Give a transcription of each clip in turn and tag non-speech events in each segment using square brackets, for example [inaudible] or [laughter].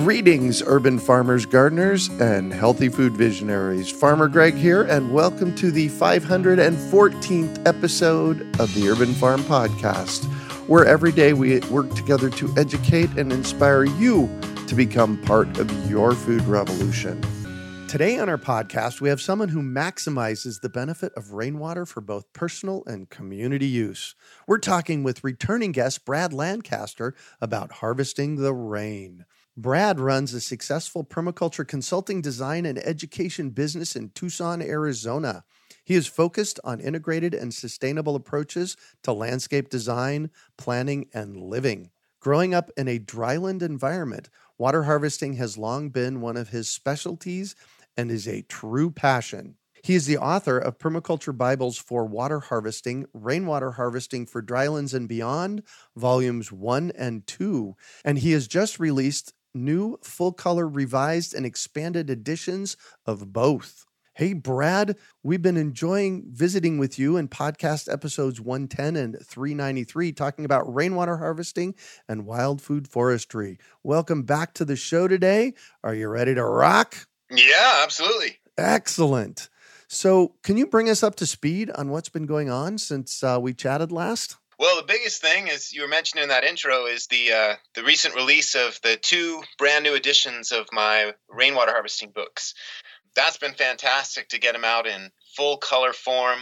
Greetings, urban farmers, gardeners, and healthy food visionaries. Farmer Greg here, and welcome to the 514th episode of the Urban Farm Podcast, where every day we work together to educate and inspire you to become part of your food revolution. Today on our podcast, we have someone who maximizes the benefit of rainwater for both personal and community use. We're talking with returning guest Brad Lancaster about harvesting the rain. Brad runs a successful permaculture consulting, design, and education business in Tucson, Arizona. He is focused on integrated and sustainable approaches to landscape design, planning, and living. Growing up in a dryland environment, water harvesting has long been one of his specialties and is a true passion. He is the author of Permaculture Bibles for Water Harvesting, Rainwater Harvesting for Drylands and Beyond, volumes one and two. And he has just released new full color revised and expanded editions of both. Hey, Brad, we've been enjoying visiting with you in podcast episodes 110 and 393, talking about rainwater harvesting and wild food forestry. Welcome back to the show today. Are you ready to rock? Yeah, absolutely. Excellent. So, can you bring us up to speed on what's been going on since uh, we chatted last? Well, the biggest thing, as you were mentioning in that intro, is the uh, the recent release of the two brand new editions of my rainwater harvesting books. That's been fantastic to get them out in full color form,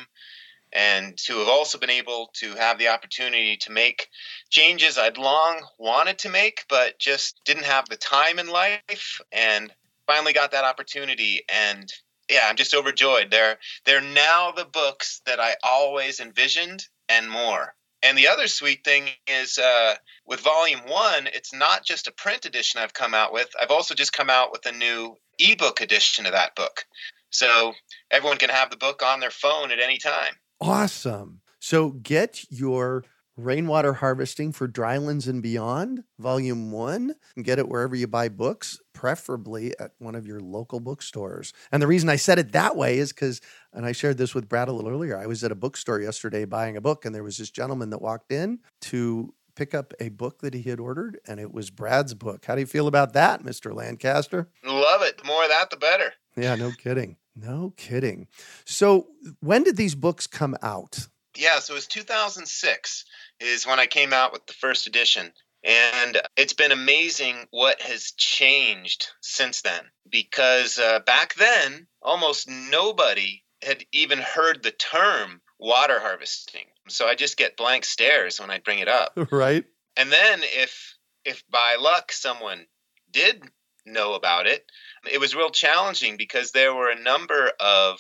and to have also been able to have the opportunity to make changes I'd long wanted to make, but just didn't have the time in life, and finally got that opportunity. And yeah, I'm just overjoyed. They're they're now the books that I always envisioned and more. And the other sweet thing is uh, with volume one, it's not just a print edition I've come out with. I've also just come out with a new ebook edition of that book. So everyone can have the book on their phone at any time. Awesome. So get your Rainwater Harvesting for Drylands and Beyond, Volume 1, and get it wherever you buy books, preferably at one of your local bookstores. And the reason I said it that way is because, and I shared this with Brad a little earlier, I was at a bookstore yesterday buying a book, and there was this gentleman that walked in to pick up a book that he had ordered, and it was Brad's book. How do you feel about that, Mr. Lancaster? Love it. The more of that, the better. Yeah, no kidding. No kidding. So, when did these books come out? Yeah, so it was 2006 is when I came out with the first edition. And it's been amazing what has changed since then. Because uh, back then, almost nobody had even heard the term water harvesting. So I just get blank stares when I bring it up. [laughs] Right. And then if if by luck someone did know about it, it was real challenging because there were a number of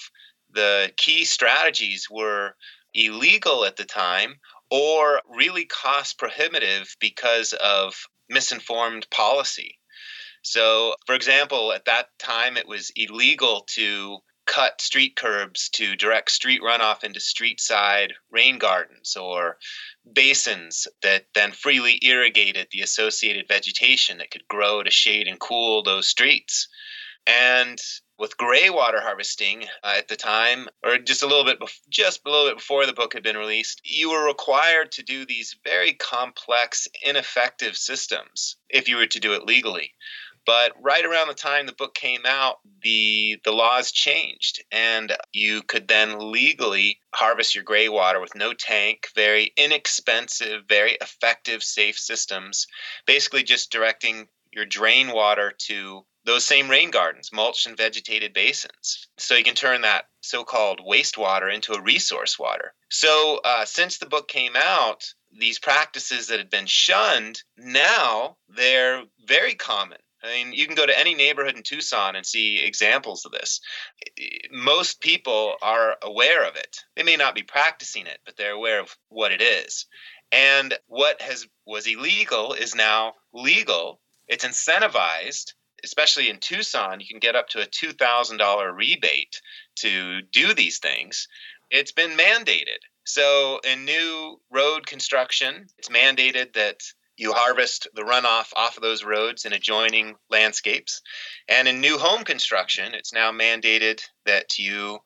the key strategies were illegal at the time or really cost prohibitive because of misinformed policy. So, for example, at that time it was illegal to cut street curbs to direct street runoff into street side rain gardens or basins that then freely irrigated the associated vegetation that could grow to shade and cool those streets. And with gray water harvesting uh, at the time, or just a little bit, bef- just a little bit before the book had been released, you were required to do these very complex, ineffective systems if you were to do it legally. But right around the time the book came out, the the laws changed, and you could then legally harvest your gray water with no tank, very inexpensive, very effective, safe systems. Basically, just directing your drain water to those same rain gardens, mulched and vegetated basins. So you can turn that so called wastewater into a resource water. So uh, since the book came out, these practices that had been shunned, now they're very common. I mean, you can go to any neighborhood in Tucson and see examples of this. Most people are aware of it. They may not be practicing it, but they're aware of what it is. And what has was illegal is now legal. It's incentivized especially in Tucson, you can get up to a $2,000 rebate to do these things. It's been mandated. So, in new road construction, it's mandated that you harvest the runoff off of those roads in adjoining landscapes. And in new home construction, it's now mandated that you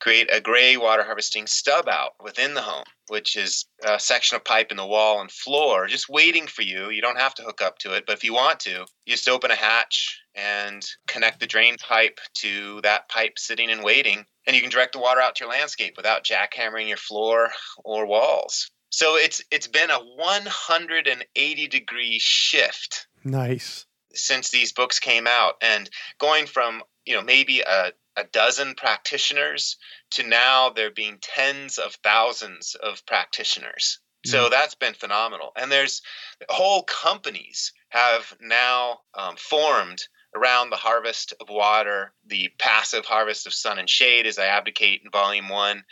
create a gray water harvesting stub out within the home, which is a section of pipe in the wall and floor just waiting for you. You don't have to hook up to it, but if you want to, you just open a hatch and connect the drain pipe to that pipe sitting and waiting, and you can direct the water out to your landscape without jackhammering your floor or walls. So it's it's been a 180 degree shift. Nice. Since these books came out and going from, you know, maybe a a dozen practitioners to now there being tens of thousands of practitioners. So mm. that's been phenomenal. And there's whole companies have now um, formed around the harvest of water, the passive harvest of sun and shade, as I advocate in volume one.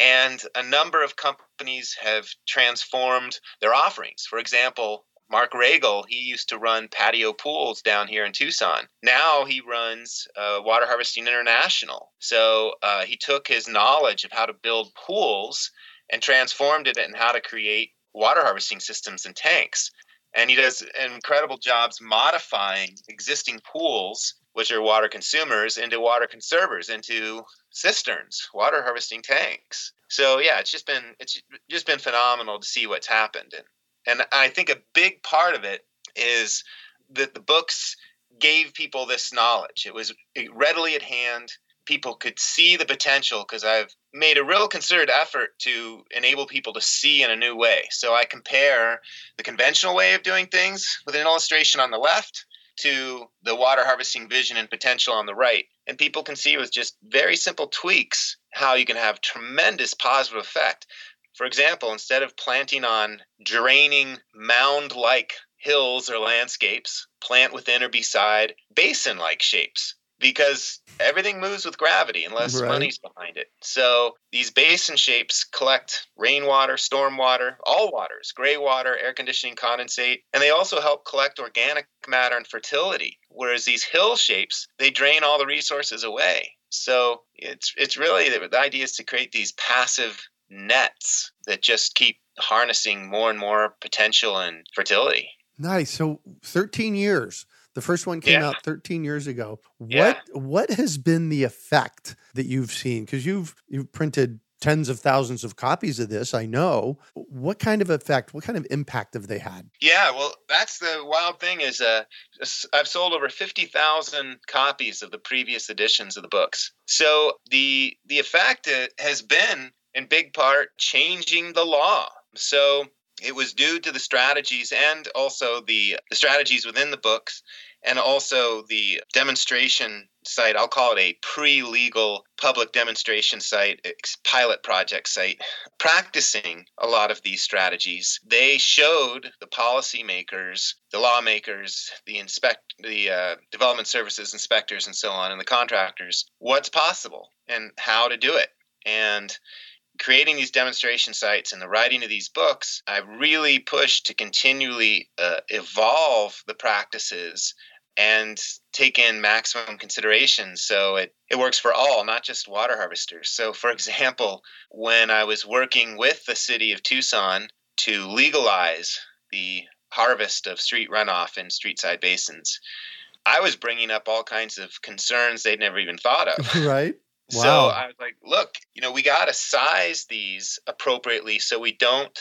And a number of companies have transformed their offerings. For example, Mark Ragle, he used to run patio pools down here in Tucson. Now he runs uh, Water Harvesting International. So uh, he took his knowledge of how to build pools and transformed it in how to create water harvesting systems and tanks. And he does incredible jobs modifying existing pools, which are water consumers, into water conservers, into cisterns, water harvesting tanks. So yeah, it's just been it's just been phenomenal to see what's happened. And and I think a big part of it is that the books gave people this knowledge. It was readily at hand. People could see the potential because I've made a real concerted effort to enable people to see in a new way. So I compare the conventional way of doing things with an illustration on the left to the water harvesting vision and potential on the right. And people can see with just very simple tweaks how you can have tremendous positive effect. For example, instead of planting on draining mound like hills or landscapes, plant within or beside basin like shapes because everything moves with gravity unless right. money's behind it. So these basin shapes collect rainwater, stormwater, all waters, gray water, air conditioning, condensate, and they also help collect organic matter and fertility. Whereas these hill shapes, they drain all the resources away. So it's it's really the idea is to create these passive nets that just keep harnessing more and more potential and fertility. Nice. So 13 years. The first one came yeah. out 13 years ago. Yeah. What what has been the effect that you've seen? Because you've you've printed tens of thousands of copies of this, I know. What kind of effect, what kind of impact have they had? Yeah, well, that's the wild thing is uh, I've sold over 50,000 copies of the previous editions of the books. So the the effect uh, has been in big part changing the law. So it was due to the strategies and also the, the strategies within the books and also the demonstration site. I'll call it a pre legal public demonstration site, pilot project site, practicing a lot of these strategies. They showed the policymakers, the lawmakers, the inspect, the uh, development services inspectors, and so on, and the contractors what's possible and how to do it. And creating these demonstration sites and the writing of these books, I really pushed to continually uh, evolve the practices and take in maximum consideration so it, it works for all, not just water harvesters. So, for example, when I was working with the city of Tucson to legalize the harvest of street runoff in street side basins, I was bringing up all kinds of concerns they'd never even thought of. [laughs] right. Wow. So I was like, look, you know, we got to size these appropriately so we don't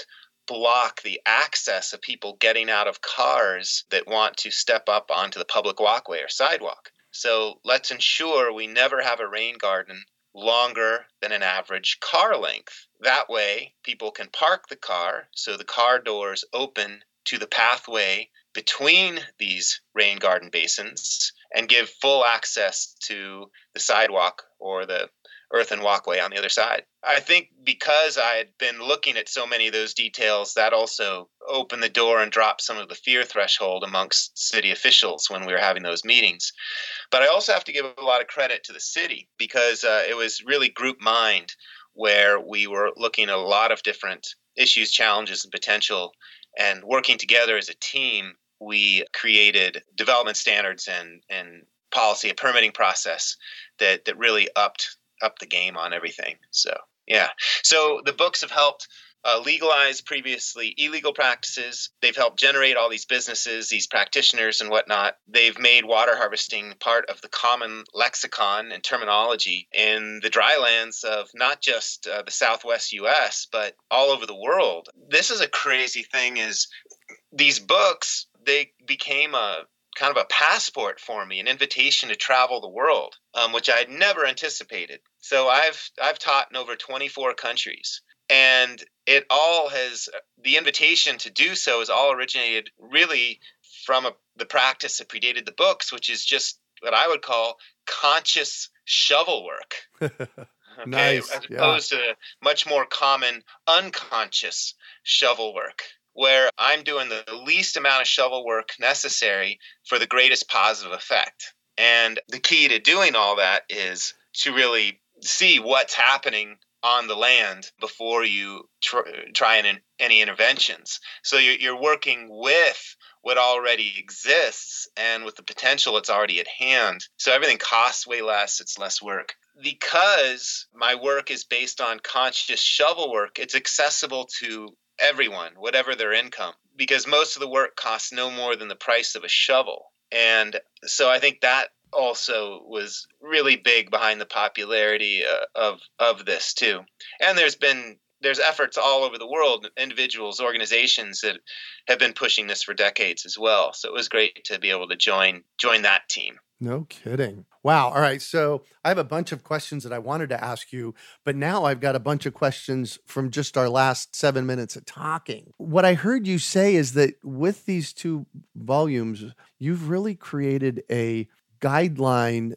block the access of people getting out of cars that want to step up onto the public walkway or sidewalk. So let's ensure we never have a rain garden longer than an average car length. That way, people can park the car so the car doors open to the pathway between these rain garden basins and give full access to the sidewalk or the earthen walkway on the other side. I think because I had been looking at so many of those details, that also opened the door and dropped some of the fear threshold amongst city officials when we were having those meetings. But I also have to give a lot of credit to the city because uh, it was really group mind where we were looking at a lot of different issues, challenges, and potential. And working together as a team, we created development standards and, and policy, a permitting process that, that really upped up the game on everything. So yeah, so the books have helped uh, legalize previously illegal practices. They've helped generate all these businesses, these practitioners, and whatnot. They've made water harvesting part of the common lexicon and terminology in the drylands of not just uh, the Southwest U.S. but all over the world. This is a crazy thing. Is these books they became a kind of a passport for me, an invitation to travel the world, um, which I had never anticipated. So I've I've taught in over 24 countries, and it all has the invitation to do so has all originated really from a, the practice that predated the books, which is just what I would call conscious shovel work. [laughs] okay, nice. As opposed yeah. to much more common unconscious shovel work where I'm doing the least amount of shovel work necessary for the greatest positive effect. And the key to doing all that is to really see what's happening on the land before you tr- try any, any interventions. So you're, you're working with what already exists and with the potential that's already at hand. So everything costs way less, it's less work. Because my work is based on conscious shovel work, it's accessible to everyone, whatever their income, because most of the work costs no more than the price of a shovel. And so I think that also was really big behind the popularity uh, of of this too. And there's been there's efforts all over the world, individuals, organizations that have been pushing this for decades as well. So it was great to be able to join join that team. No kidding. Wow. All right. So I have a bunch of questions that I wanted to ask you, but now I've got a bunch of questions from just our last seven minutes of talking. What I heard you say is that with these two volumes, you've really created a guideline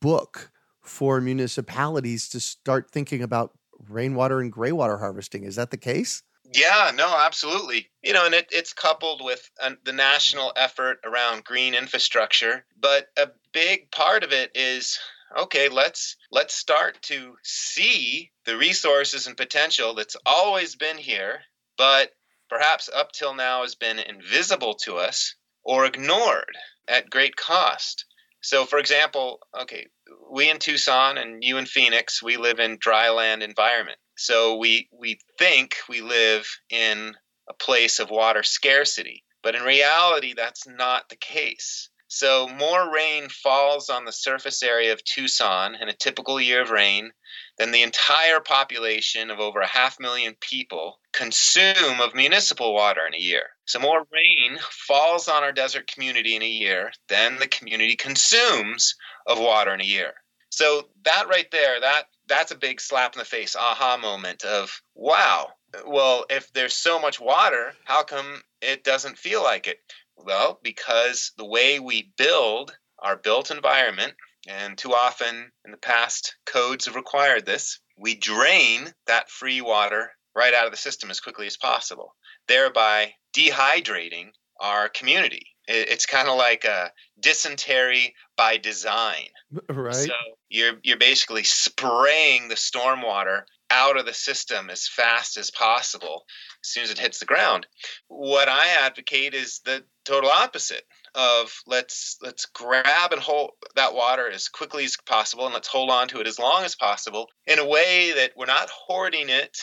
book for municipalities to start thinking about rainwater and graywater harvesting. Is that the case? Yeah, no, absolutely. You know, and it, it's coupled with the national effort around green infrastructure, but a big part of it is okay, let's let's start to see the resources and potential that's always been here, but perhaps up till now has been invisible to us or ignored at great cost. So, for example, okay, we in Tucson and you in Phoenix, we live in dryland environment. So we we think we live in a place of water scarcity, but in reality that's not the case. So more rain falls on the surface area of Tucson in a typical year of rain than the entire population of over a half million people consume of municipal water in a year. So more rain falls on our desert community in a year than the community consumes of water in a year. So that right there, that that's a big slap in the face aha moment of wow well if there's so much water how come it doesn't feel like it? Well because the way we build our built environment and too often in the past codes have required this we drain that free water right out of the system as quickly as possible thereby dehydrating our community it's kind of like a dysentery by design. [laughs] Right. So you're you're basically spraying the stormwater out of the system as fast as possible as soon as it hits the ground. What I advocate is the total opposite of let's let's grab and hold that water as quickly as possible and let's hold on to it as long as possible in a way that we're not hoarding it,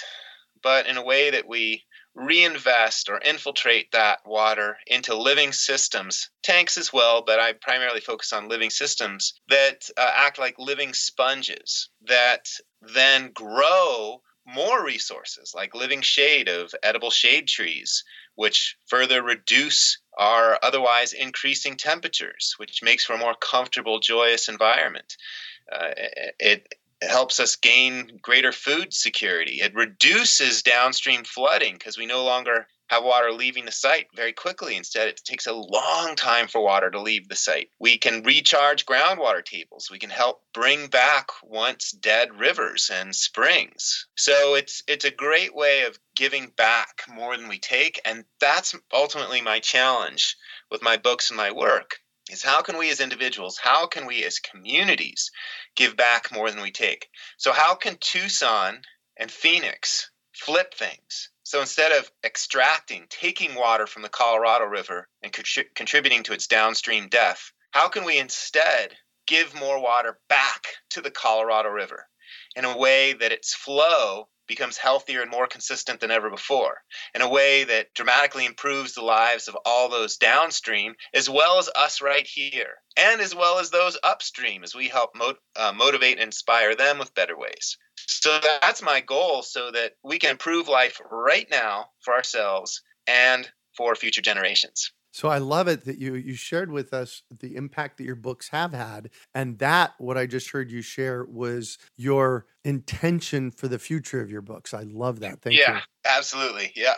but in a way that we reinvest or infiltrate that water into living systems, tanks as well, but I primarily focus on living systems that uh, act like living sponges that then grow more resources like living shade of edible shade trees, which further reduce our otherwise increasing temperatures, which makes for a more comfortable, joyous environment. Uh, it helps us gain greater food security. It reduces downstream flooding because we no longer have water leaving the site very quickly. Instead, it takes a long time for water to leave the site. We can recharge groundwater tables. We can help bring back once dead rivers and springs. So it's it's a great way of giving back more than we take, and that's ultimately my challenge with my books and my work is how can we as individuals, how can we as communities give back more than we take? So, how can Tucson and Phoenix flip things? So, instead of extracting, taking water from the Colorado River and contributing to its downstream death, how can we instead give more water back to the Colorado River in a way that its flow becomes healthier and more consistent than ever before in a way that dramatically improves the lives of all those downstream as well as us right here and as well as those upstream as we help uh, motivate and inspire them with better ways. So that's my goal so that we can improve life right now for ourselves and for future generations so I love it that you you shared with us the impact that your books have had and that what I just heard you share was your intention for the future of your books. I love that. Thank yeah, you. Yeah, absolutely. Yeah.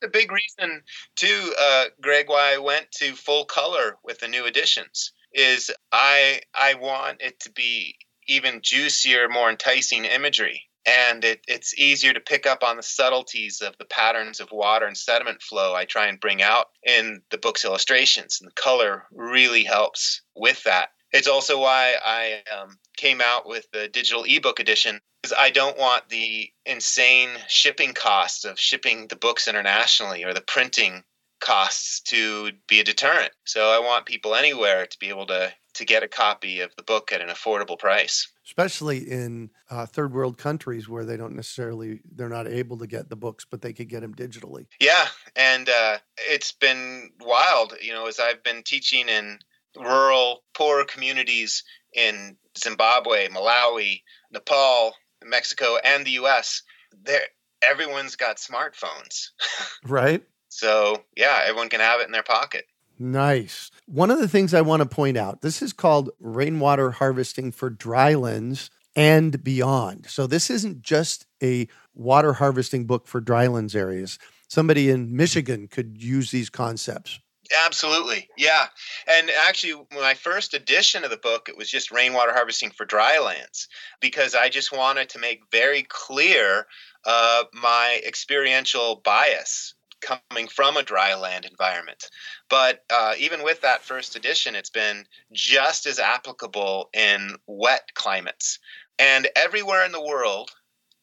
The big reason too, uh, Greg, why I went to full color with the new editions is I I want it to be even juicier, more enticing imagery and it, it's easier to pick up on the subtleties of the patterns of water and sediment flow I try and bring out in the book's illustrations. And the color really helps with that. It's also why I um, came out with the digital ebook edition because I don't want the insane shipping costs of shipping the books internationally or the printing costs to be a deterrent. So I want people anywhere to be able to to get a copy of the book at an affordable price. Especially in uh, third world countries where they don't necessarily they're not able to get the books but they could get them digitally. Yeah and uh, it's been wild you know as i've been teaching in rural poor communities in zimbabwe malawi nepal mexico and the us there everyone's got smartphones. [laughs] Right? So yeah everyone can have it in their pocket. Nice. One of the things I want to point out this is called rainwater harvesting for drylands and beyond. So this isn't just a water harvesting book for drylands areas. Somebody in Michigan could use these concepts. Absolutely. Yeah. And actually, my first edition of the book, it was just rainwater harvesting for drylands because I just wanted to make very clear uh, my experiential bias coming from a dry land environment. But uh, even with that first edition, it's been just as applicable in wet climates. And everywhere in the world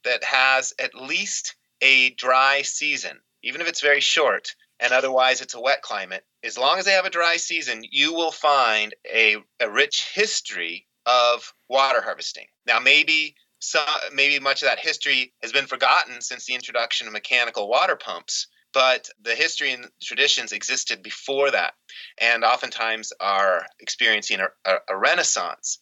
that has at least a dry season, even if it's very short, and otherwise it's a wet climate, as long as they have a dry season, you will find a, a rich history of water harvesting. Now, maybe some, maybe much of that history has been forgotten since the introduction of mechanical water pumps, but the history and traditions existed before that and oftentimes are experiencing a, a, a renaissance.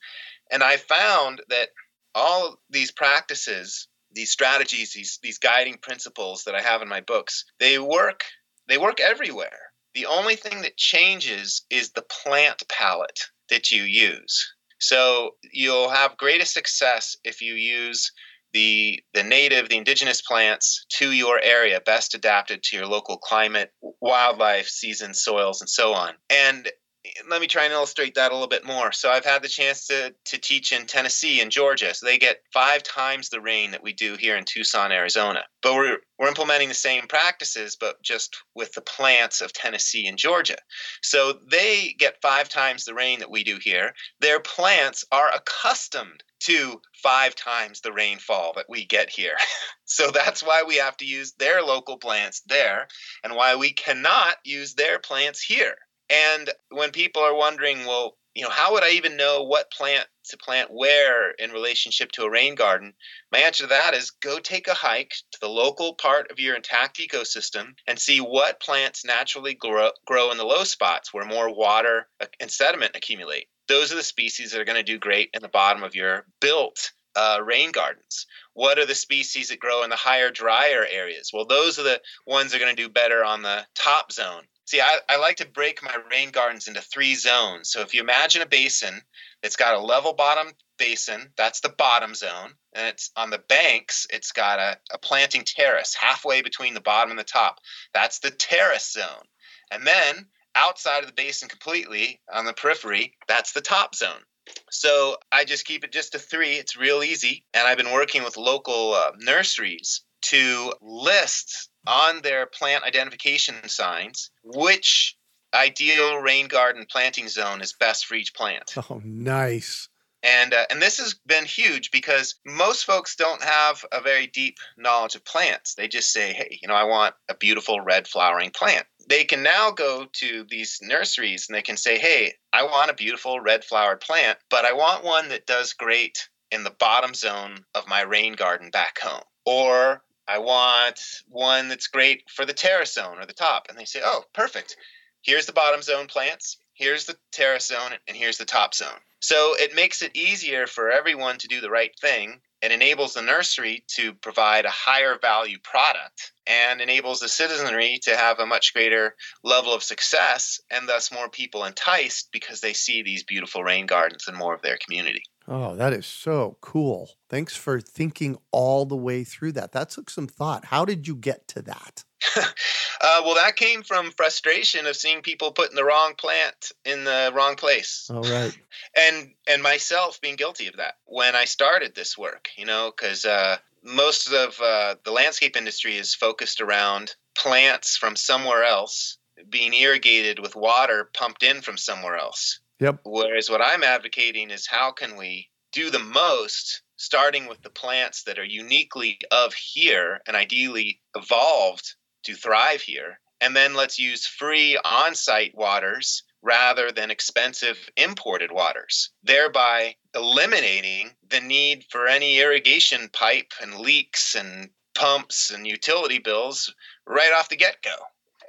And i found that all these practices these strategies these these guiding principles that i have in my books they work they work everywhere. The only thing that changes is the plant palette that you use. So you'll have greatest success if you use the the native, the indigenous plants to your area, best adapted to your local climate, wildlife, seasons, soils, and so on. And let me try and illustrate that a little bit more. So I've had the chance to to teach in Tennessee and Georgia. So they get five times the rain that we do here in Tucson, Arizona. But we're we're implementing the same practices, but just with the plants of Tennessee and Georgia. So they get five times the rain that we do here. Their plants are accustomed to five times the rainfall that we get here. [laughs] so that's why we have to use their local plants there and why we cannot use their plants here. And when people are wondering, well, you know, how would I even know what plant to plant where in relationship to a rain garden? My answer to that is go take a hike to the local part of your intact ecosystem and see what plants naturally grow, grow in the low spots where more water and sediment accumulate. Those are the species that are going to do great in the bottom of your built uh, rain gardens. What are the species that grow in the higher, drier areas? Well, those are the ones that are going to do better on the top zone. See, I, I like to break my rain gardens into three zones. So if you imagine a basin that's got a level bottom basin, that's the bottom zone. And it's on the banks, it's got a, a planting terrace halfway between the bottom and the top. That's the terrace zone. And then outside of the basin completely on the periphery, that's the top zone. So I just keep it just to three. It's real easy. And I've been working with local uh, nurseries to list on their plant identification signs which ideal rain garden planting zone is best for each plant. [laughs] Oh, nice. And uh, and this has been huge because most folks don't have a very deep knowledge of plants. They just say, "Hey, you know, I want a beautiful red flowering plant." They can now go to these nurseries and they can say, "Hey, I want a beautiful red flowered plant, but I want one that does great in the bottom zone of my rain garden back home." Or I want one that's great for the terrace zone or the top. And they say, oh, perfect. Here's the bottom zone plants, here's the terrace zone, and here's the top zone. So it makes it easier for everyone to do the right thing. It enables the nursery to provide a higher value product and enables the citizenry to have a much greater level of success and thus more people enticed because they see these beautiful rain gardens in more of their community. Oh, that is so cool. Thanks for thinking all the way through that. That took some thought. How did you get to that? [laughs] uh, well, that came from frustration of seeing people putting the wrong plant in the wrong place. All right. [laughs] and and myself being guilty of that when I started this work, you know, because uh, most of uh, the landscape industry is focused around plants from somewhere else being irrigated with water pumped in from somewhere else. Yep. Whereas what I'm advocating is how can we do the most starting with the plants that are uniquely of here and ideally evolved to thrive here. And then let's use free on site waters rather than expensive imported waters, thereby eliminating the need for any irrigation pipe and leaks and pumps and utility bills right off the get go.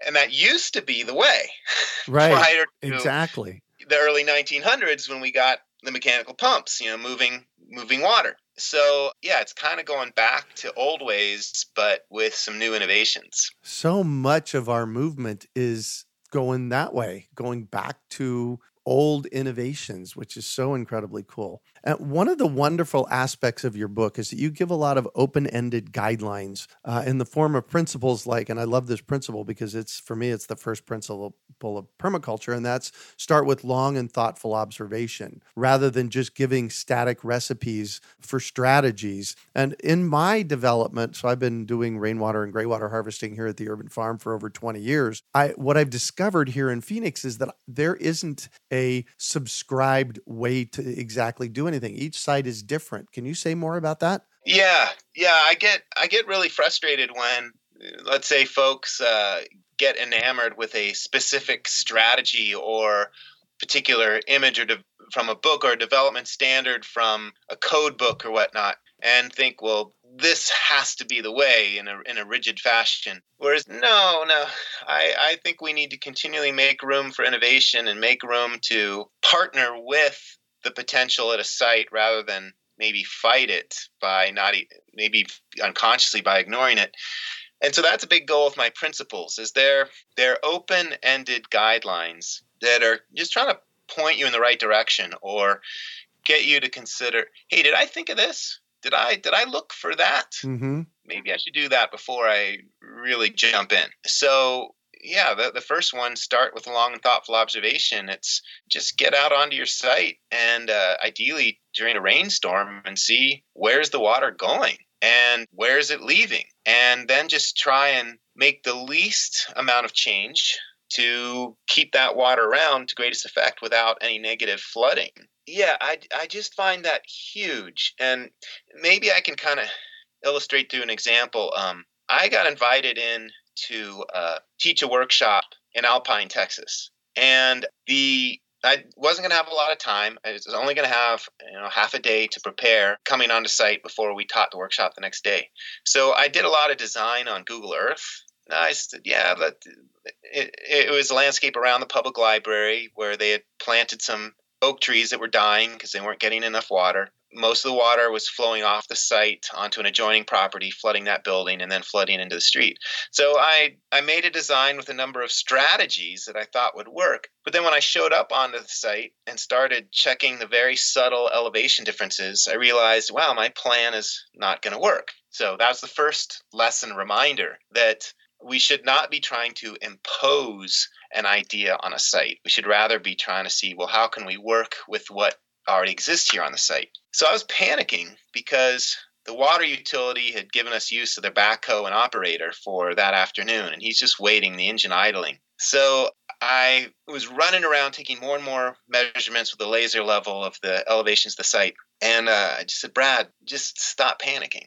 And that used to be the way. [laughs] Right. exactly the early 1900s when we got the mechanical pumps, you know, moving moving water. So, yeah, it's kind of going back to old ways but with some new innovations. So much of our movement is going that way, going back to old innovations, which is so incredibly cool. And one of the wonderful aspects of your book is that you give a lot of open ended guidelines uh, in the form of principles like, and I love this principle because it's, for me, it's the first principle of permaculture, and that's start with long and thoughtful observation rather than just giving static recipes for strategies. And in my development, so I've been doing rainwater and graywater harvesting here at the urban farm for over 20 years. I what I've discovered here in Phoenix is that there isn't a subscribed way to exactly do anything. Each site is different. Can you say more about that? Yeah, yeah, I get I get really frustrated when let's say folks uh, get enamored with a specific strategy or particular image or de- from a book or a development standard from a code book or whatnot and think well this has to be the way in a, in a rigid fashion whereas no no I, I think we need to continually make room for innovation and make room to partner with the potential at a site rather than maybe fight it by not maybe unconsciously by ignoring it. And so that's a big goal of my principles is they're they're open-ended guidelines that are just trying to point you in the right direction or get you to consider hey did i think of this? Did i did i look for that? Mm-hmm. maybe i should do that before i really jump in. So yeah the, the first one start with a long and thoughtful observation. It's just get out onto your site and uh, ideally during a rainstorm and see where's the water going and where is it leaving. And then just try and make the least amount of change to keep that water around to greatest effect without any negative flooding. Yeah i, I just find that huge. And maybe i can kind of illustrate through an example. Um, i got invited in to uh, teach a workshop in alpine texas and the I wasn't going to have a lot of time. I was only going to have you know half a day to prepare coming onto site before we taught the workshop the next day. So I did a lot of design on Google Earth. I said, yeah, but it, it was a landscape around the public library where they had planted some oak trees that were dying because they weren't getting enough water most of the water was flowing off the site onto an adjoining property, flooding that building and then flooding into the street. So I, I made a design with a number of strategies that I thought would work. But then when I showed up onto the site and started checking the very subtle elevation differences, I realized, wow, my plan is not going to work. So that was the first lesson reminder that we should not be trying to impose an idea on a site. We should rather be trying to see, well, how can we work with what already exists here on the site? So I was panicking because the water utility had given us use of their backhoe and operator for that afternoon, and he's just waiting, the engine idling. So I was running around taking more and more measurements with the laser level of the elevations of the site. And uh, I just said, Brad, just stop panicking.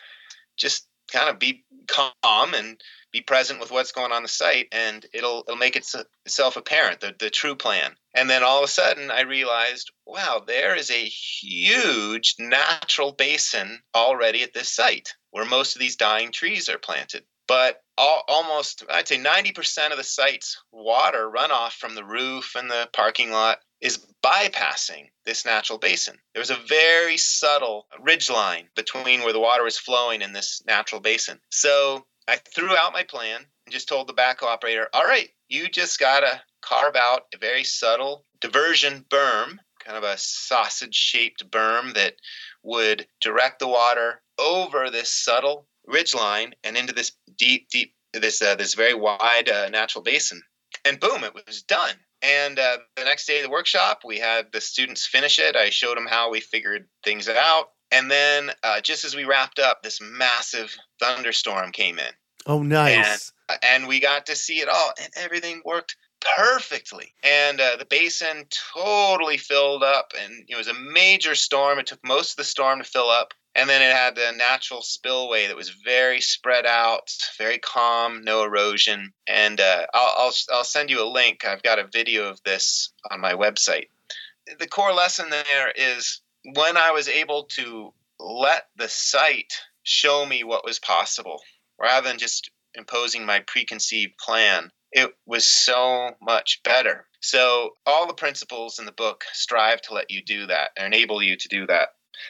[laughs] just kind of be calm and be present with what's going on the site and it'll it'll make itself apparent the, the true plan and then all of a sudden i realized wow there is a huge natural basin already at this site where most of these dying trees are planted but all, almost i'd say 90% of the site's water runoff from the roof and the parking lot is bypassing this natural basin. There's a very subtle ridge line between where the water is flowing in this natural basin. So I threw out my plan and just told the backhoe operator, all right, you just got to carve out a very subtle diversion berm, kind of a sausage shaped berm that would direct the water over this subtle ridge line and into this deep, deep, this, uh, this very wide uh, natural basin. And boom, it was done. And uh, the next day of the workshop, we had the students finish it. I showed them how we figured things out. And then uh, just as we wrapped up, this massive thunderstorm came in. Oh, nice. And, and we got to see it all, and everything worked perfectly. And uh, the basin totally filled up, and it was a major storm. It took most of the storm to fill up. And then it had the natural spillway that was very spread out, very calm, no erosion. And uh, I'll, I'll, I'll send you a link. I've got a video of this on my website. The core lesson there is when I was able to let the site show me what was possible rather than just imposing my preconceived plan, it was so much better. So, all the principles in the book strive to let you do that and enable you to do that.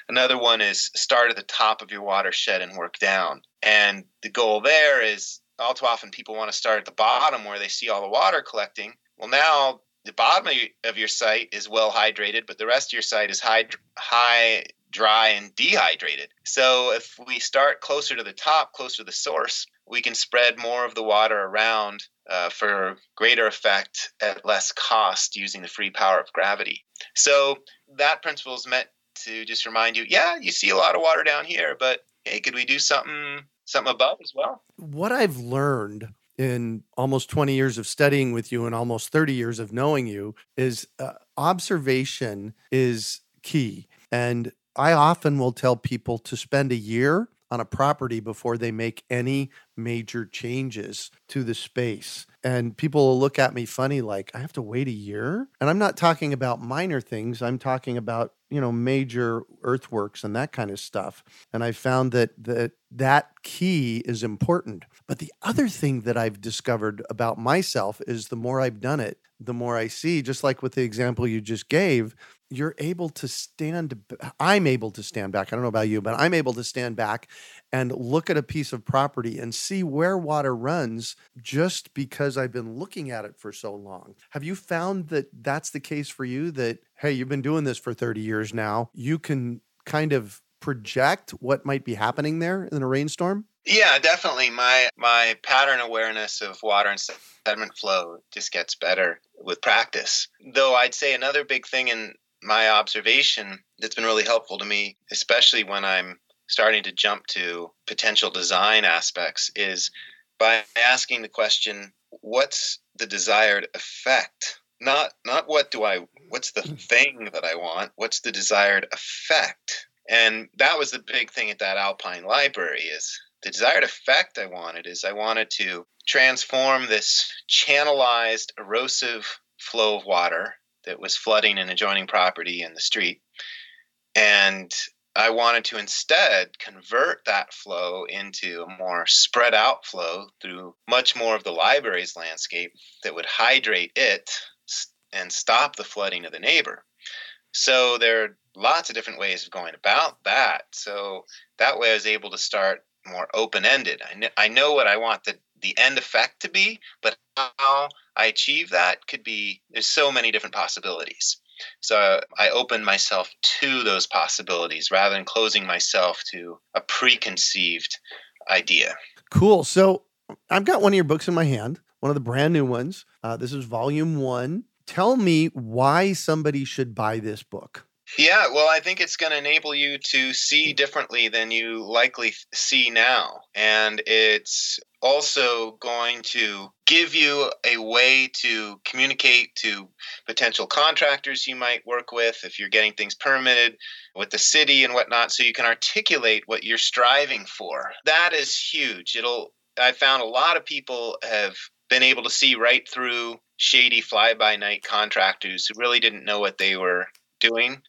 Another one is start at the top of your watershed and work down. And the goal there is all too often people want to start at the bottom where they see all the water collecting. Well, now the bottom of your site is well hydrated, but the rest of your site is high, high, dry, and dehydrated. So if we start closer to the top, closer to the source, we can spread more of the water around uh, for greater effect at less cost using the free power of gravity. So that principle is meant to just remind you, yeah, you see a lot of water down here, but hey, could we do something something above as well? What I've learned in almost 20 years of studying with you and almost 30 years of knowing you is uh, observation is key. And I often will tell people to spend a year on a property before they make any major changes to the space. And people will look at me funny like, I have to wait a year. And I'm not talking about minor things, I'm talking about you know major earthworks and that kind of stuff and i found that that that key is important but the other thing that i've discovered about myself is the more i've done it the more i see just like with the example you just gave you're able to stand i'm able to stand back i don't know about you but i'm able to stand back and look at a piece of property and see where water runs just because i've been looking at it for so long have you found that that's the case for you that hey you've been doing this for 30 years now you can kind of project what might be happening there in a rainstorm yeah, definitely. My my pattern awareness of water and sediment flow just gets better with practice. Though I'd say another big thing in my observation that's been really helpful to me, especially when I'm starting to jump to potential design aspects, is by asking the question, what's the desired effect? Not not what do I what's the mm. thing that I want? What's the desired effect? And that was the big thing at that Alpine library is the desired effect I wanted is I wanted to transform this channelized erosive flow of water that was flooding an adjoining property in the street. And I wanted to instead convert that flow into a more spread out flow through much more of the library's landscape that would hydrate it and stop the flooding of the neighbor. So there are lots of different ways of going about that. So that way I was able to start more open ended. I, kn- I know what I want the, the end effect to be, but how I achieve that could be, there's so many different possibilities. So I open myself to those possibilities rather than closing myself to a preconceived idea. Cool. So I've got one of your books in my hand, one of the brand new ones. Uh, this is volume one. Tell me why somebody should buy this book. Yeah, well, I think it's going to enable you to see differently than you likely see now. And it's also going to give you a way to communicate to potential contractors you might work with if you're getting things permitted with the city and whatnot, so you can articulate what you're striving for. That is huge. It'll, I found a lot of people have been able to see right through shady fly by night contractors who really didn't know what they were doing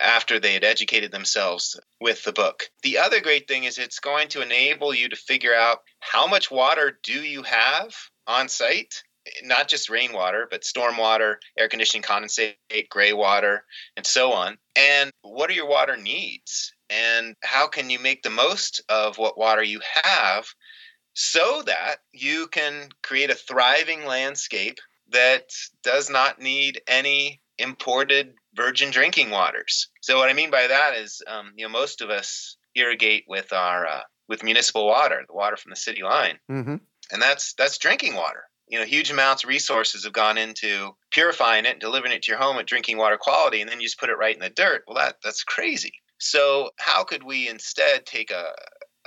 after they had educated themselves with the book. The other great thing is it's going to enable you to figure out how much water do you have on site not just rainwater, but stormwater, air conditioning condensate, gray water, and so on. And what are your water needs? And how can you make the most of what water you have so that you can create a thriving landscape that does not need any imported virgin drinking waters. So what I mean by that is, um, you know, most of us irrigate with our uh, with municipal water, the water from the city line, mm-hmm. and that's that's drinking water. You know, huge amounts of resources have gone into purifying it and delivering it to your home at drinking water quality, and then you just put it right in the dirt. Well, that that's crazy. So how could we instead take a,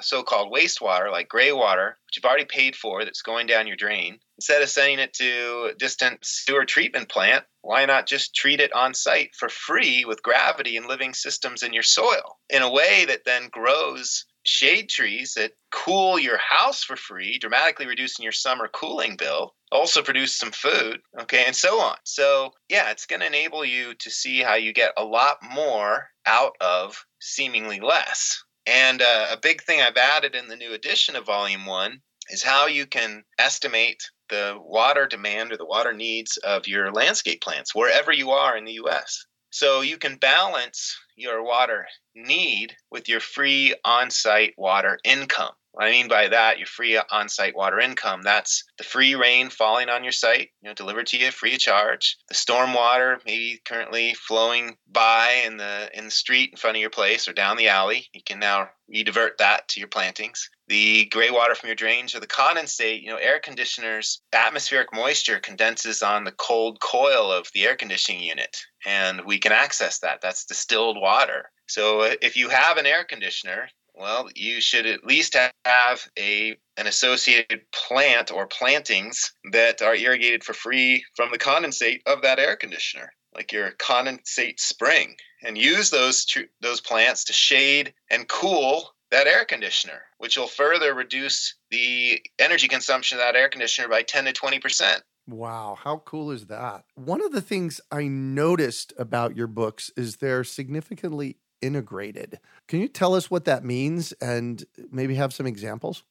so-called wastewater like gray water, which you've already paid for, that's going down your drain, instead of sending it to a distant sewer treatment plant, why not just treat it on site for free with gravity and living systems in your soil in a way that then grows shade trees that cool your house for free, dramatically reducing your summer cooling bill, also produce some food, okay, and so on. So, yeah, it's going to enable you to see how you get a lot more out of seemingly less. And uh, a big thing I've added in the new edition of Volume 1 is how you can estimate the water demand or the water needs of your landscape plants wherever you are in the US. So you can balance your water need with your free on site water income. What I mean by that, your free on-site water income, that's the free rain falling on your site, you know, delivered to you free of charge. The storm water maybe currently flowing by in the in the street in front of your place or down the alley. You can now redivert that to your plantings. The gray water from your drains or the condensate, you know, air conditioners, atmospheric moisture condenses on the cold coil of the air conditioning unit and we can access that. That's distilled water. So if you have an air conditioner, well, you should at least have a an associated plant or plantings that are irrigated for free from the condensate of that air conditioner, like your condensate spring, and use those those plants to shade and cool that air conditioner, which will further reduce the energy consumption of that air conditioner by 10 to 20 percent. Wow, how cool is that? One of the things I noticed about your books is they're significantly integrated. Can you tell us what that means and maybe have some examples?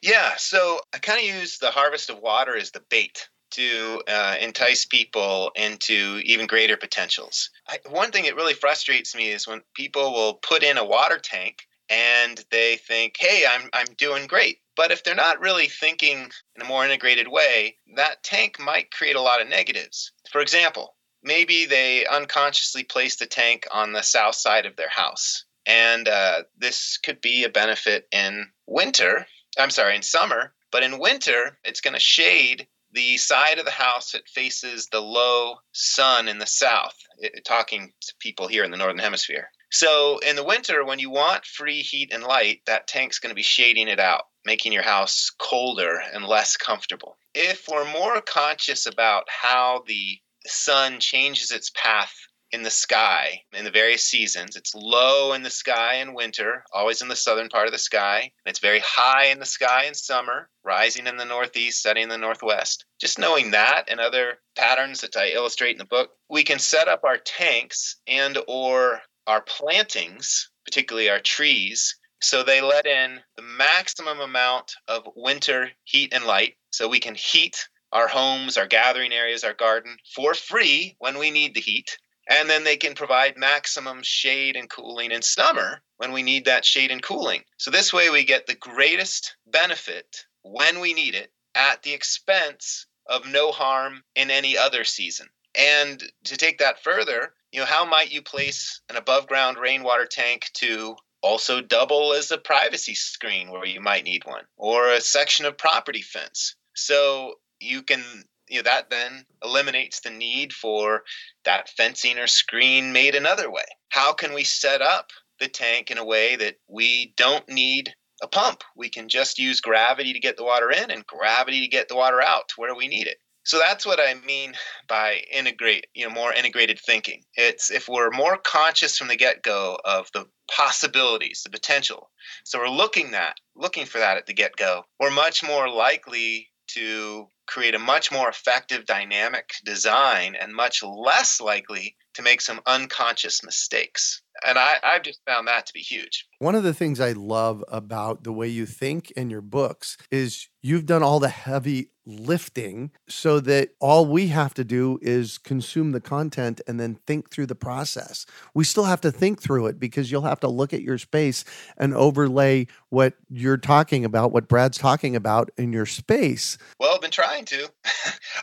Yeah, so I kind of use the harvest of water as the bait to uh, entice people into even greater potentials. I, one thing that really frustrates me is when people will put in a water tank and they think, "Hey, I'm I'm doing great." But if they're not really thinking in a more integrated way, that tank might create a lot of negatives. For example, maybe they unconsciously placed the tank on the south side of their house. And uh, this could be a benefit in winter. I'm sorry, in summer. But in winter, it's going to shade the side of the house that faces the low sun in the south, it, talking to people here in the northern hemisphere. So in the winter, when you want free heat and light, that tank's going to be shading it out, making your house colder and less comfortable. If we're more conscious about how the sun changes its path in the sky in the various seasons. It's low in the sky in winter, always in the southern part of the sky. It's very high in the sky in summer, rising in the northeast, setting in the northwest. Just knowing that and other patterns that I illustrate in the book, we can set up our tanks and or our plantings, particularly our trees, so they let in the maximum amount of winter heat and light so we can heat our homes, our gathering areas, our garden for free when we need the heat. And then they can provide maximum shade and cooling in summer when we need that shade and cooling. So this way we get the greatest benefit when we need it at the expense of no harm in any other season. And to take that further, you know, how might you place an above ground rainwater tank to also double as a privacy screen where you might need one or a section of property fence? So you can you know that then eliminates the need for that fencing or screen made another way. How can we set up the tank in a way that we don't need a pump? We can just use gravity to get the water in and gravity to get the water out to where we need it. So that's what i mean by integrate you know more integrated thinking. It's if we're more conscious from the get-go of the possibilities the potential so we're looking that looking for that at the get-go we're much more likely to create a much more effective dynamic design and much less likely to make some unconscious mistakes. And I, I've just found that to be huge. One of the things I love about the way you think in your books is you've done all the heavy lifting so that all we have to do is consume the content and then think through the process. We still have to think through it because you'll have to look at your space and overlay what you're talking about, what Brad's talking about in your space. Well, I've been trying to. [laughs]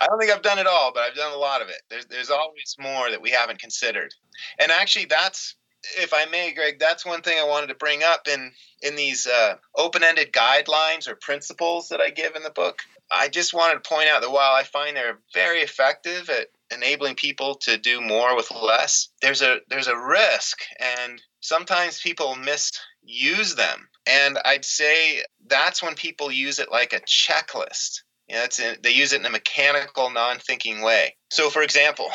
I don't think I've done it all, but I've done a lot of it. There's, there's always more that we haven't considered. And actually, that's if I may, Greg, that's one thing I wanted to bring up in in these uh, open-ended guidelines or principles that I give in the book. I just wanted to point out that while I find they're very effective at enabling people to do more with less, there's a there's a risk, and sometimes people misuse them. And I'd say that's when people use it like a checklist. You know, it's a, they use it in a mechanical, non-thinking way. So, for example,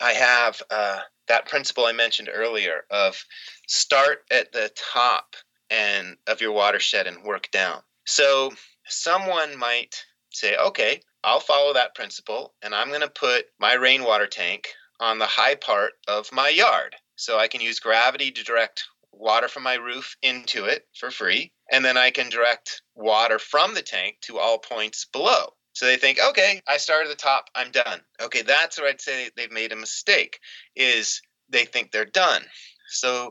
I have uh, that principle I mentioned earlier of start at the top and of your watershed and work down. So, someone might say, okay, I'll follow that principle, and I'm going to put my rainwater tank on the high part of my yard. So I can use gravity to direct water from my roof into it for free, and then I can direct water from the tank to all points below. So they think, okay, I started at the top, I'm done. Okay, that's where I'd say they've made a mistake, is they think they're done. So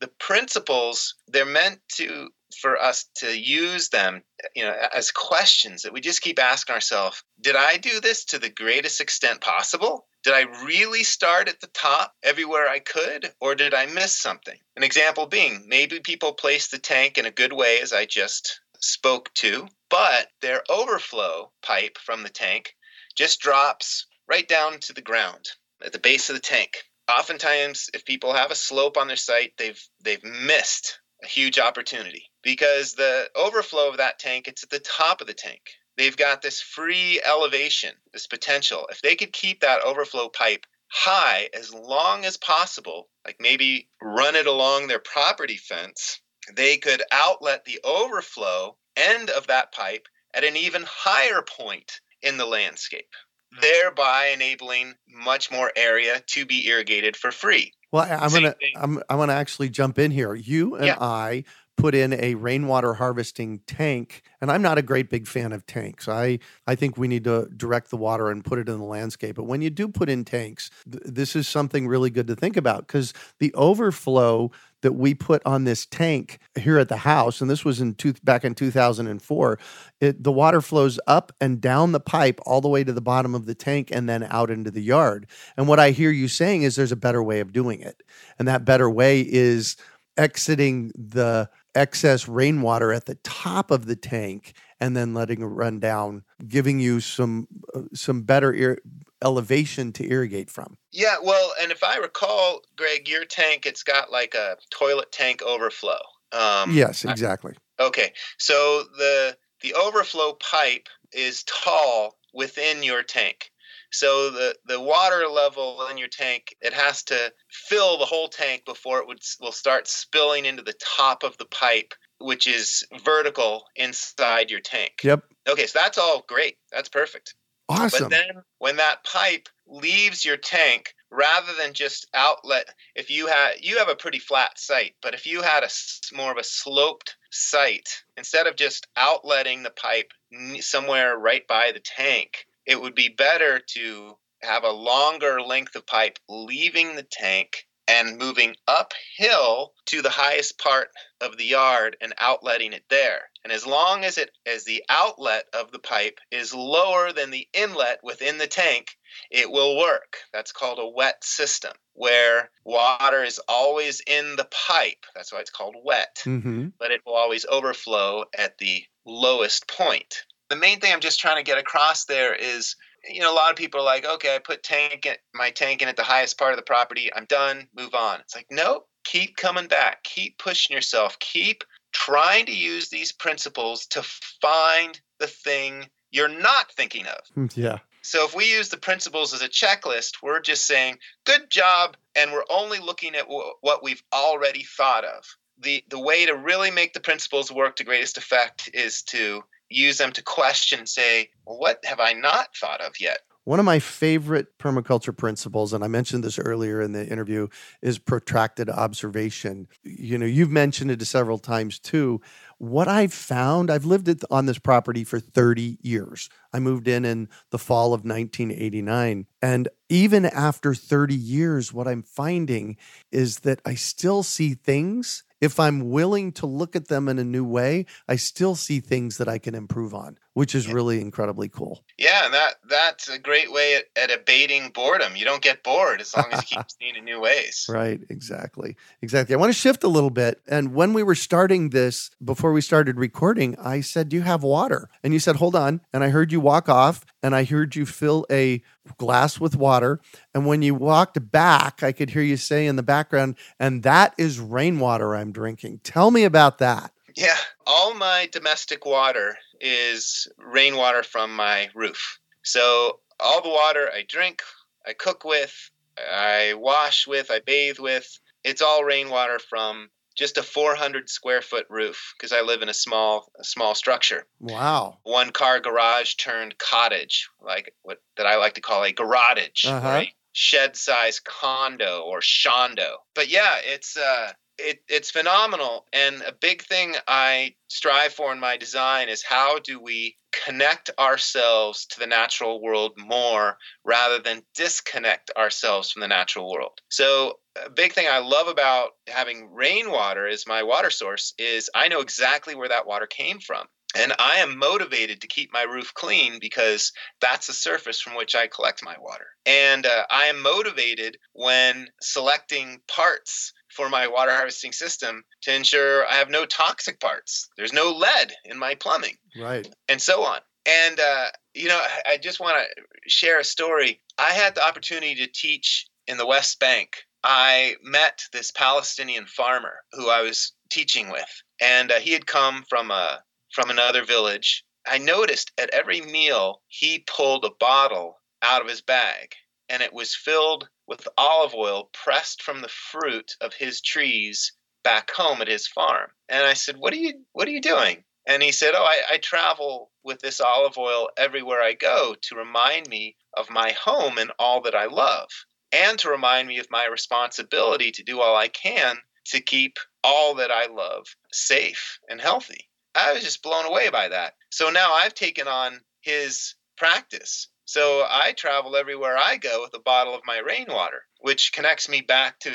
the principles, they're meant to for us to use them, you know, as questions that we just keep asking ourselves, did I do this to the greatest extent possible? Did I really start at the top everywhere I could, or did I miss something? An example being maybe people place the tank in a good way, as I just spoke to, but their overflow pipe from the tank just drops right down to the ground at the base of the tank. Oftentimes, if people have a slope on their site, they've they've missed a huge opportunity because the overflow of that tank it's at the top of the tank. They've got this free elevation, this potential. If they could keep that overflow pipe high as long as possible, like maybe run it along their property fence, they could outlet the overflow end of that pipe at an even higher point in the landscape, hmm. thereby enabling much more area to be irrigated for free. Well, I, am gonna I'm I'm gonna actually jump in here. You and yeah. I put in a rainwater harvesting tank and i'm not a great big fan of tanks i i think we need to direct the water and put it in the landscape but when you do put in tanks th- this is something really good to think about because the overflow that we put on this tank here at the house, and this was in two, back in 2004, it, the water flows up and down the pipe all the way to the bottom of the tank and then out into the yard. And what I hear you saying is there's a better way of doing it. And that better way is exiting the excess rainwater at the top of the tank and then letting it run down, giving you some uh, some better ir- elevation to irrigate from. Yeah, well, and if I recall, Greg, your tank it's got like a toilet tank overflow. Um, yes, exactly. I, okay, so the the overflow pipe is tall within your tank. So the, the water level in your tank, it has to fill the whole tank before it would will start spilling into the top of the pipe, which is vertical inside your tank. Yep. Okay, so that's all great. That's perfect. Awesome. But then when that pipe leaves your tank, rather than just outlet, if you had you have a pretty flat site, but if you had a more of a sloped site, instead of just outletting the pipe somewhere right by the tank, it would be better to have a longer length of pipe leaving the tank and moving uphill to the highest part of the yard and outletting it there. And as long as it as the outlet of the pipe is lower than the inlet within the tank, it will work. That's called a wet system, where water is always in the pipe. That's why it's called wet. Mm-hmm. But it will always overflow at the lowest point. The main thing I'm just trying to get across there is you know, a lot of people are like, okay, I put tank in, my tank in at the highest part of the property. I'm done. Move on. It's like, no, keep coming back. Keep pushing yourself. Keep trying to use these principles to find the thing you're not thinking of. [laughs] Yeah. So if we use the principles as a checklist, we're just saying, good job, and we're only looking at w- what we've already thought of. The, the way to really make the principles work to greatest effect is to use them to question say, well, what have I not thought of yet? One of my favorite permaculture principles, and I mentioned this earlier in the interview, is protracted observation. You know, you've mentioned it several times too. What I've found, I've lived on this property for 30 years. I moved in in the fall of 1989. And even after 30 years, what I'm finding is that I still see things if I'm willing to look at them in a new way, I still see things that I can improve on, which is really incredibly cool. Yeah, and that that's a great way at, at abating boredom. You don't get bored as long as you keep [laughs] seeing in new ways. Right, exactly. Exactly. I want to shift a little bit. And when we were starting this, before we started recording, I said, Do you have water? And you said, Hold on. And I heard you walk off and I heard you fill a glass with water. And when you walked back, I could hear you say in the background, and that is rainwater I'm drinking. Tell me about that. Yeah, all my domestic water is rainwater from my roof. So all the water I drink, I cook with, I wash with, I bathe with, it's all rainwater from just a 400 square foot roof because I live in a small a small structure. Wow. One car garage turned cottage, like what that I like to call a garage, uh-huh. right? Shed size condo or shondo. But yeah, it's uh it, it's phenomenal. And a big thing I strive for in my design is how do we connect ourselves to the natural world more rather than disconnect ourselves from the natural world. So, a big thing I love about having rainwater as my water source is I know exactly where that water came from. And I am motivated to keep my roof clean because that's the surface from which I collect my water. And uh, I am motivated when selecting parts for my water harvesting system to ensure I have no toxic parts. There's no lead in my plumbing. Right. And so on. And, uh, you know, I just want to share a story. I had the opportunity to teach in the West Bank. I met this Palestinian farmer who I was teaching with, and uh, he had come from a from another village. I noticed at every meal he pulled a bottle out of his bag, and it was filled with olive oil pressed from the fruit of his trees back home at his farm. And I said, "What are you What are you doing?" And he said, "Oh, I, I travel with this olive oil everywhere I go to remind me of my home and all that I love, and to remind me of my responsibility to do all I can to keep all that I love safe and healthy." I was just blown away by that. So now I've taken on his practice so I travel everywhere I go with a bottle of my rainwater, which connects me back to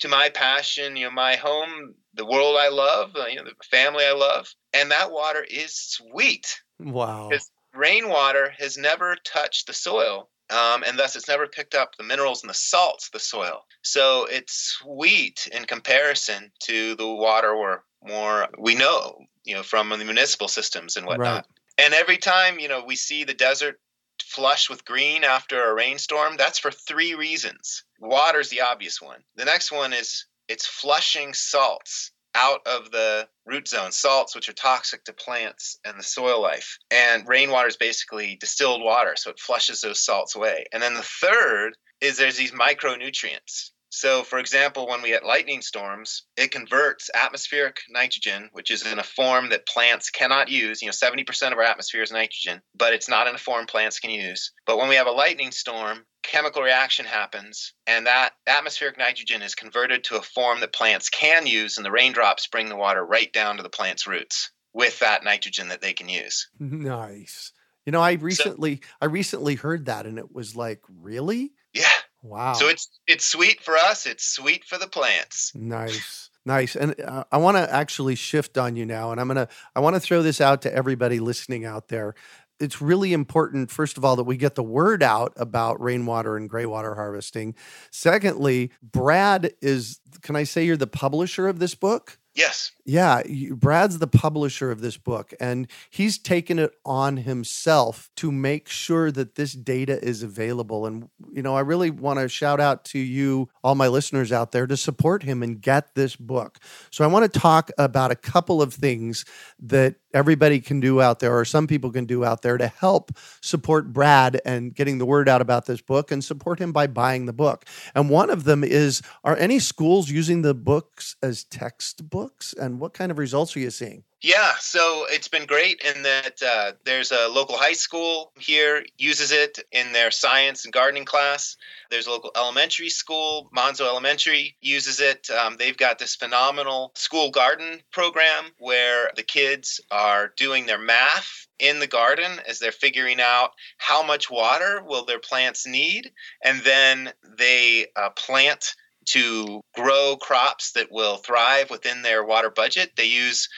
to my passion, you know, my home, the world I love, uh, you know, the family I love, and that water is sweet. Wow. Because rainwater has never touched the soil, um, and thus it's never picked up the minerals and the salts of the soil. So it's sweet in comparison to the water we're more we know, you know, from the municipal systems and whatnot. Right. And every time, you know, we see the desert flush with green after a rainstorm, that's for three reasons. Water's the obvious one. The next one is it's flushing salts out of the root zone, salts which are toxic to plants and the soil life. And rainwater is basically distilled water, so it flushes those salts away. And then the third is there's these micronutrients. So, for example, when we get lightning storms, it converts atmospheric nitrogen, which is in a form that plants cannot use. You know, 70% of our atmosphere is nitrogen, but it's not in a form plants can use. But when we have a lightning storm, chemical reaction happens, and that atmospheric nitrogen is converted to a form that plants can use, and the raindrops bring the water right down to the plant's roots with that nitrogen that they can use. Nice. You know, I recently so, I recently heard that and it was like, really? Yeah. Wow. So it's it's sweet for us. It's sweet for the plants. Nice. Nice. And uh, I want to actually shift on you now and I'm going to I want to throw this out to everybody listening out there. It's really important first of all that we get the word out about rainwater and graywater harvesting. Secondly, Brad is can I say you're the publisher of this book? Yes. Yeah, Brad's the publisher of this book, and he's taken it on himself to make sure that this data is available. And, you know, I really want to shout out to you, all my listeners out there, to support him and get this book. So I want to talk about a couple of things that everybody can do out there, or some people can do out there to help support Brad and getting the word out about this book and support him by buying the book. And one of them is Are any schools using the books as textbooks? And what kind of results are you seeing? Yeah, so it's been great in that uh, there's a local high school here uses it in their science and gardening class. There's a local elementary school, Manzo Elementary, uses it. Um, they've got this phenomenal school garden program where the kids are doing their math in the garden as they're figuring out how much water will their plants need, and then they uh, plant to grow crops that will thrive within their water budget. They use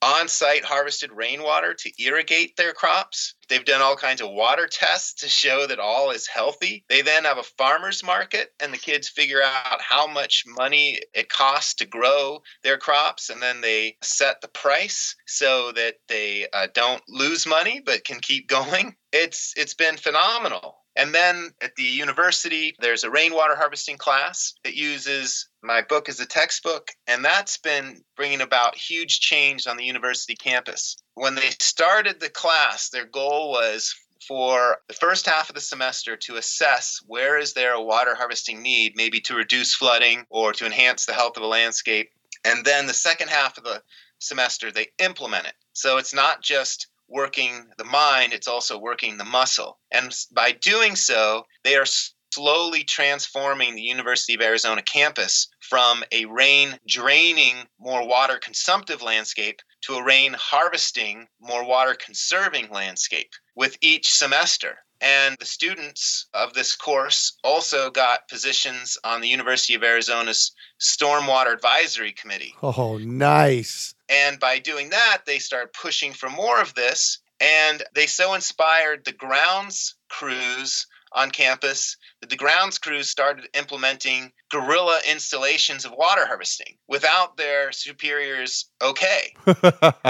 on site harvested rainwater to irrigate their crops. They've done all kinds of water tests to show that all is healthy. They then have a farmer's market, and the kids figure out how much money it costs to grow their crops, and then they set the price so that they uh, don't lose money but can keep [laughs] going. It's it's been phenomenal. And then at the university, there's a rainwater harvesting class that uses my book is a textbook, and that's been bringing about huge change on the university campus. When they started the class, their goal was for the first half of the semester to assess where is there a water harvesting need, maybe to reduce flooding or to enhance the health of a landscape. And then the second half of the semester, they implement it. So it's not just working the mind, it's also working the muscle. And by doing so, they are slowly transforming the University of Arizona campus from a rain draining, more water consumptive landscape to a rain harvesting, more water conserving landscape with each semester. And the students of this course also got positions on the University of Arizona's Stormwater Advisory Committee. Oh, nice. And by doing that, they started pushing for more of this. And they so inspired the grounds crews on campus that the grounds crews started implementing guerrilla installations of water harvesting without their superiors okay. [laughs]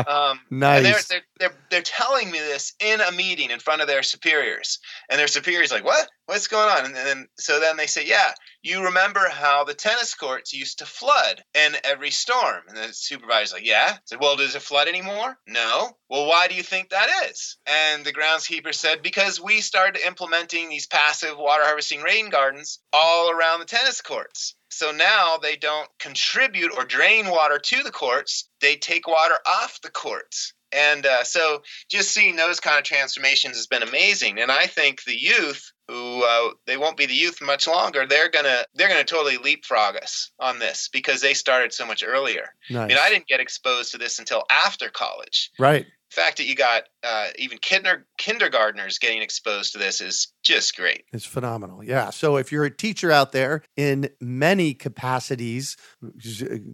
um, nice. They're, they're, they're, they're telling me this in a meeting in front of their superiors. And their superiors like, what? What's going on? And then so then they say, yeah, you remember how the tennis courts used to flood in every storm? And the supervisor's like, yeah. I said, well, does it flood anymore? No. Well, why do you think that is? And the groundskeeper said, because we started implementing these passive water harvesting rain gardens all around the tennis courts. So now they don't contribute or drain water to the courts, they take water off the courts. And uh, so just seeing those kind of transformations has been amazing. And I think the youth who uh, they won't be the youth much longer. They're gonna they're gonna totally leapfrog us on this because they started so much earlier. Nice. I mean, I didn't get exposed to this until after college. Right fact that you got uh, even kinder, kindergartners getting exposed to this is just great. It's phenomenal. Yeah. So if you're a teacher out there in many capacities,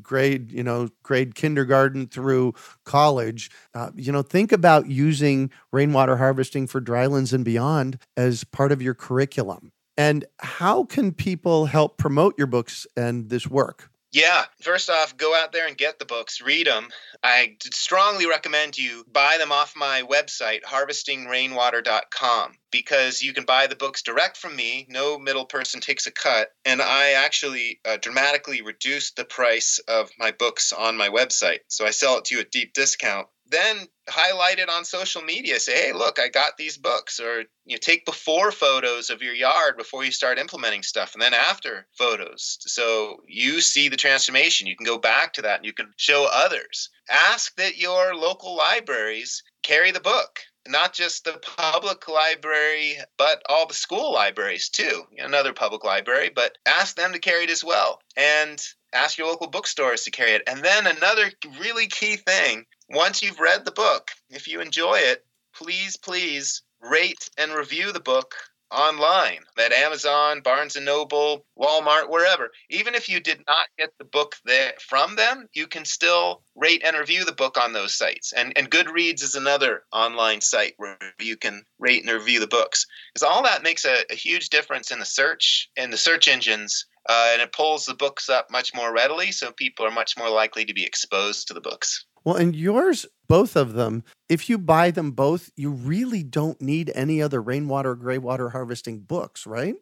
grade, you know, grade kindergarten through college, uh, you know, think about using rainwater harvesting for drylands and beyond as part of your curriculum. And how can people help promote your books and this work? Yeah, first off, go out there and get the books, read them. I strongly recommend you buy them off my website, harvestingrainwater.com, because you can buy the books direct from me. No middle person takes a cut. And I actually uh, dramatically reduced the price of my books on my website. So I sell it to you at deep discount then highlight it on social media. Say, hey, look, I got these books. Or you know, take before photos of your yard before you start implementing stuff, and then after photos. So you see the transformation. You can go back to that and you can show others. Ask that your local libraries carry the book not just the public library, but all the school libraries too. Another public library, but ask them to carry it as well. And ask your local bookstores to carry it. And then another really key thing once you've read the book, if you enjoy it, please, please rate and review the book online at Amazon, Barnes and Noble, Walmart, wherever. Even if you did not get the book there from them, you can still rate and review the book on those sites. And and Goodreads is another online site where you can rate and review the books. Because all that makes a, a huge difference in the search in the search engines. Uh, and it pulls the books up much more readily, so people are much more likely to be exposed to the books. Well, and yours, both of them, if you buy them both, you really don't need any other rainwater, gray water harvesting books, right?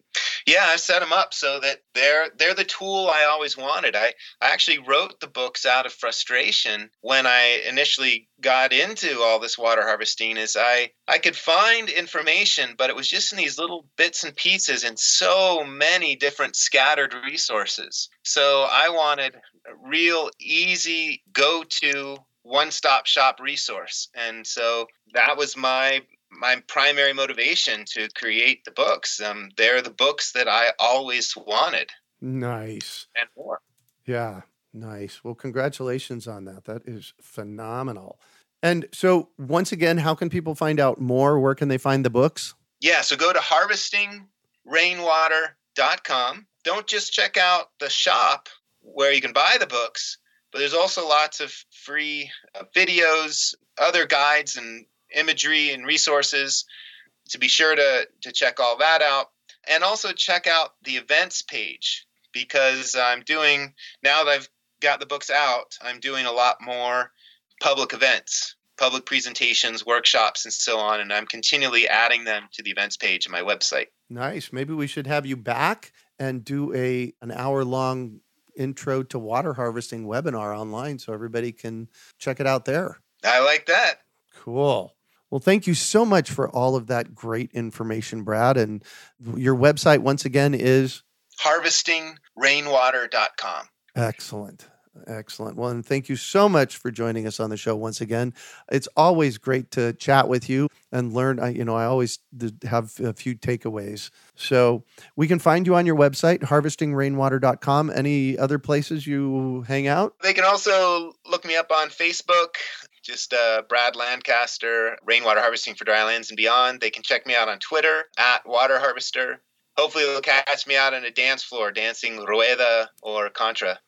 Yeah, I set them up so that they're they're the tool I always wanted. I, I actually wrote the books out of frustration when I initially got into all this water harvesting is I I could find information, but it was just in these little bits and pieces in so many different scattered resources. So I wanted a real easy go to one stop shop resource. And so that was my my primary motivation to create the books. Um, they're the books that I always wanted. Nice. And more. Yeah, nice. Well, congratulations on that. That is phenomenal. And so, once again, how can people find out more? Where can they find the books? Yeah, so go to harvestingrainwater.com. Don't just check out the shop where you can buy the books, but there's also lots of free uh, videos, other guides, and imagery and resources. To be sure to, to check all that out. And also check out the events page because I'm doing, now that I've got the books out, I'm doing a lot more public events, public presentations, workshops, and so on. And I'm continually adding them to the events page of my website. Nice. Maybe we should have you back and do a an hour long intro to water harvesting webinar online so everybody can check it out there. I like that. Cool. Well, thank you so much for all of that great information, Brad. And your website, once again, is harvestingrainwater.com. Excellent. Excellent. Well, and thank you so much for joining us on the show once again. It's always great to chat with you and learn. I, you know, I always have a few takeaways. So we can find you on your website, harvestingrainwater.com. Any other places you hang out? They can also look me up on Facebook. Just uh, Brad Lancaster, Rainwater Harvesting for Drylands and Beyond. They can check me out on Twitter at Water Harvester. Hopefully, they'll catch me out on a dance floor dancing Rueda or Contra.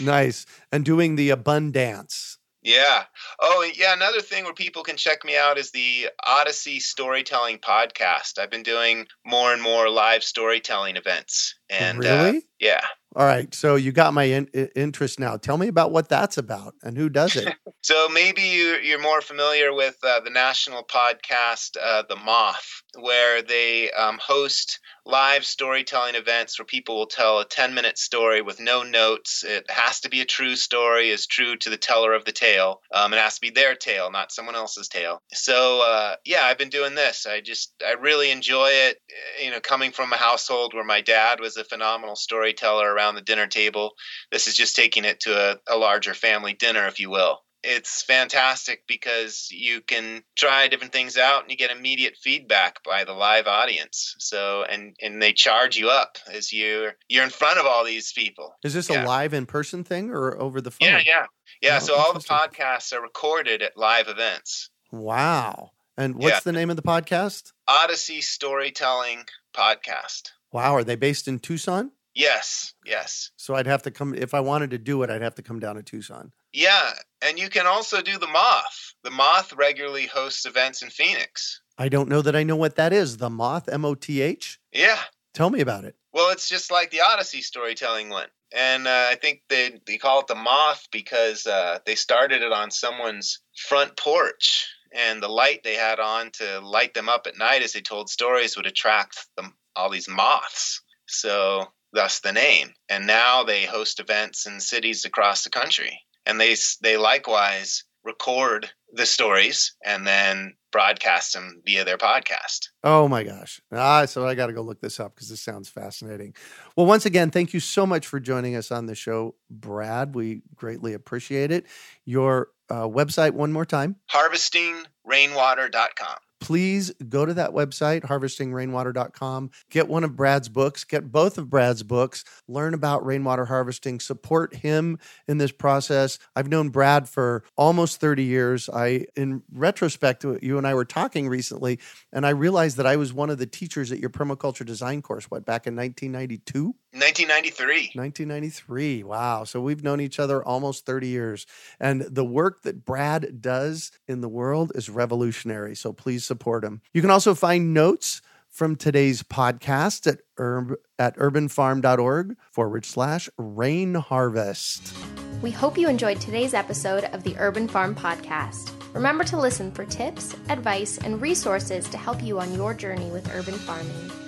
Nice. And doing the abundance. Yeah. Oh, yeah. Another thing where people can check me out is the Odyssey Storytelling Podcast. I've been doing more and more live storytelling events. And really? Uh, yeah. All right. So you got my in- interest now. Tell me about what that's about and who does it. [laughs] so maybe you're, you're more familiar with uh, the national podcast, uh, The Moth, where they um, host live storytelling events where people will tell a 10 minute story with no notes. It has to be a true story, is true to the teller of the tale. Um, it has to be their tale, not someone else's tale. So, uh, yeah, I've been doing this. I just, I really enjoy it. You know, coming from a household where my dad was a phenomenal storyteller around the dinner table, this is just taking it to a, a larger family dinner, if you will. It's fantastic because you can try different things out and you get immediate feedback by the live audience. So and and they charge you up as you're you're in front of all these people. Is this yeah. a live in person thing or over the phone? Yeah yeah. Yeah oh, so all the podcasts are recorded at live events. Wow. And what's yeah. the name of the podcast? Odyssey storytelling podcast. Wow are they based in tucson Yes, yes. So I'd have to come if I wanted to do it. I'd have to come down to Tucson. Yeah, and you can also do the Moth. The Moth regularly hosts events in Phoenix. I don't know that I know what that is. The Moth, M O T H. Yeah. Tell me about it. Well, it's just like the Odyssey storytelling one. And uh, I think they, they call it the moth because uh, they started it on someone's front porch. And the light they had on to light them up at night as they told stories would attract them, all these moths. So, thus the name. And now they host events in cities across the country. And they, they likewise record the stories and then broadcast them via their podcast. Oh my gosh. Ah, so I got to go look this up because this sounds fascinating. Well, once again, thank you so much for joining us on the show, Brad. We greatly appreciate it. Your uh, website, one more time harvestingrainwater.com please go to that website, harvestingrainwater.com. Get one of Brad's books, get both of Brad's books, learn about rainwater harvesting, support him in this process. I've known Brad for almost 30 years. I, in retrospect, uh, you and I were talking recently, and I realized that I was one of the teachers at your permaculture design course, what, back in 1992? 1993. 1993. Wow. So we've known each other almost 30 years. And the work that Brad does in the world is revolutionary. So please support him. You can also find notes from today's podcast at, urb, at urbanfarm.org forward slash rain harvest. We hope you enjoyed today's episode of the Urban Farm Podcast. Remember to listen for tips, advice, and resources to help you on your journey with urban farming.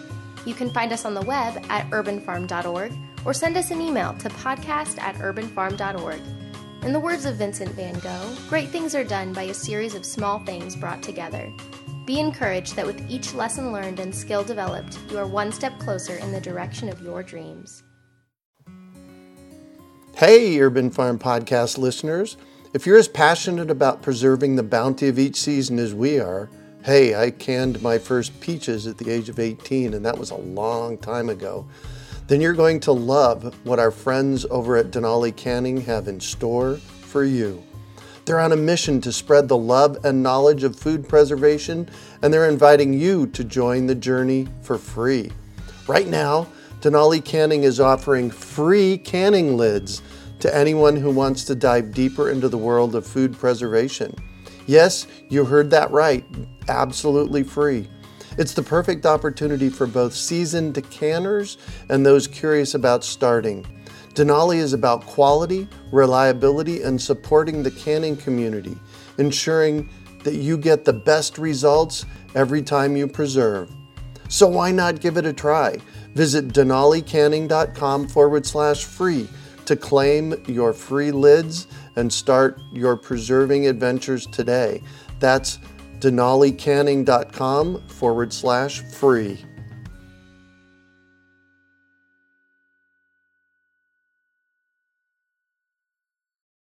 You can find us on the web at urbanfarm.org or send us an email to podcast at urbanfarm.org. In the words of Vincent van Gogh, great things are done by a series of small things brought together. Be encouraged that with each lesson learned and skill developed, you are one step closer in the direction of your dreams. Hey, Urban Farm Podcast listeners. If you're as passionate about preserving the bounty of each season as we are, Hey, I canned my first peaches at the age of 18, and that was a long time ago. Then you're going to love what our friends over at Denali Canning have in store for you. They're on a mission to spread the love and knowledge of food preservation, and they're inviting you to join the journey for free. Right now, Denali Canning is offering free canning lids to anyone who wants to dive deeper into the world of food preservation. Yes, you heard that right, absolutely free. It's the perfect opportunity for both seasoned decanners and those curious about starting. Denali is about quality, reliability, and supporting the canning community, ensuring that you get the best results every time you preserve. So why not give it a try? Visit denalicanning.com forward slash free to claim your free lids and start your preserving adventures today. That's denalicanning.com forward slash free.